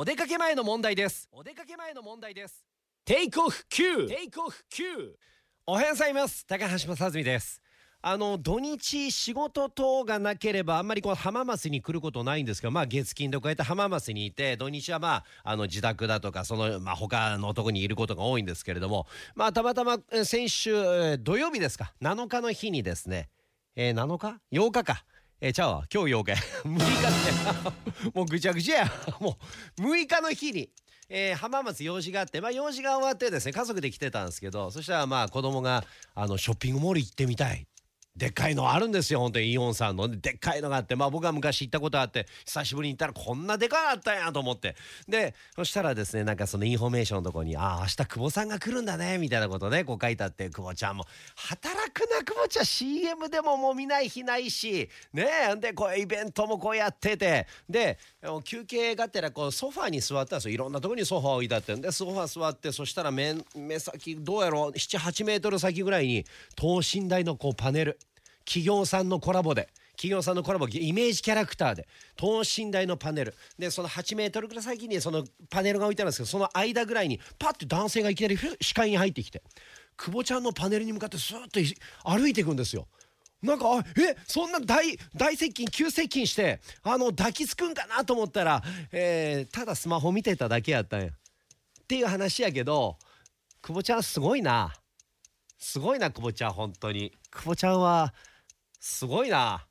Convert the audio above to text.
お出かけ前の問題です。お出かけ前の問題です。テイクオフ Q テイクオフ Q おはようございます。高橋正澄です。あの土日仕事等がなければあんまりこう浜松に来ることないんですがまあ月金でこうやって浜松にいて土日はまああの自宅だとかそのまあ他のとこにいることが多いんですけれどもまあたまたま先週土曜日ですか？7日の日にですね。えー、7日 ?8 日か。えー、ちゃうわ。今日8日6日って。もうぐちゃぐちゃや。もう6日の日に、えー浜松用事があって。まあ用事が終わってですね家族で来てたんですけどそしたらまあ子供があのショッピングモール行ってみたい。でっかいのあるんですよ本当にイオンさんのでっかいのがあってまあ僕は昔行ったことあって久しぶりに行ったらこんなでかかったんやと思って。でそしたらですねなんかそのインフォメーションのとこに「ああ明日久保さんが来るんだね」みたいなことねこう書いてあって久保ちゃんも働くな久保ちゃん CM でももう見ない日ないしねえでこうイベントもこうやっててで休憩がてらこうソファーに座ったんですよ。いろんなところにソファー置いてあって。でソファー座ってそしたら目目先どうやろう78メートル先ぐらいに等身大のこうパネル。企業さんのコラボで企業さんのコラボイメージキャラクターで等身大のパネルでその8メートルぐらい先にそのパネルが置いてあるんですけどその間ぐらいにパッて男性がいきなり視界に入ってきて久保ちゃんのパネルに向かってスーッと歩いていくんですよ。なんかあえそんな大大接近急接近してあの抱きつくんかなと思ったら、えーただスマホ見てただけやったんや。っていう話やけど久保ちゃんすごいな。すごいな久保ちゃん本当に。久保ちゃんはすごいな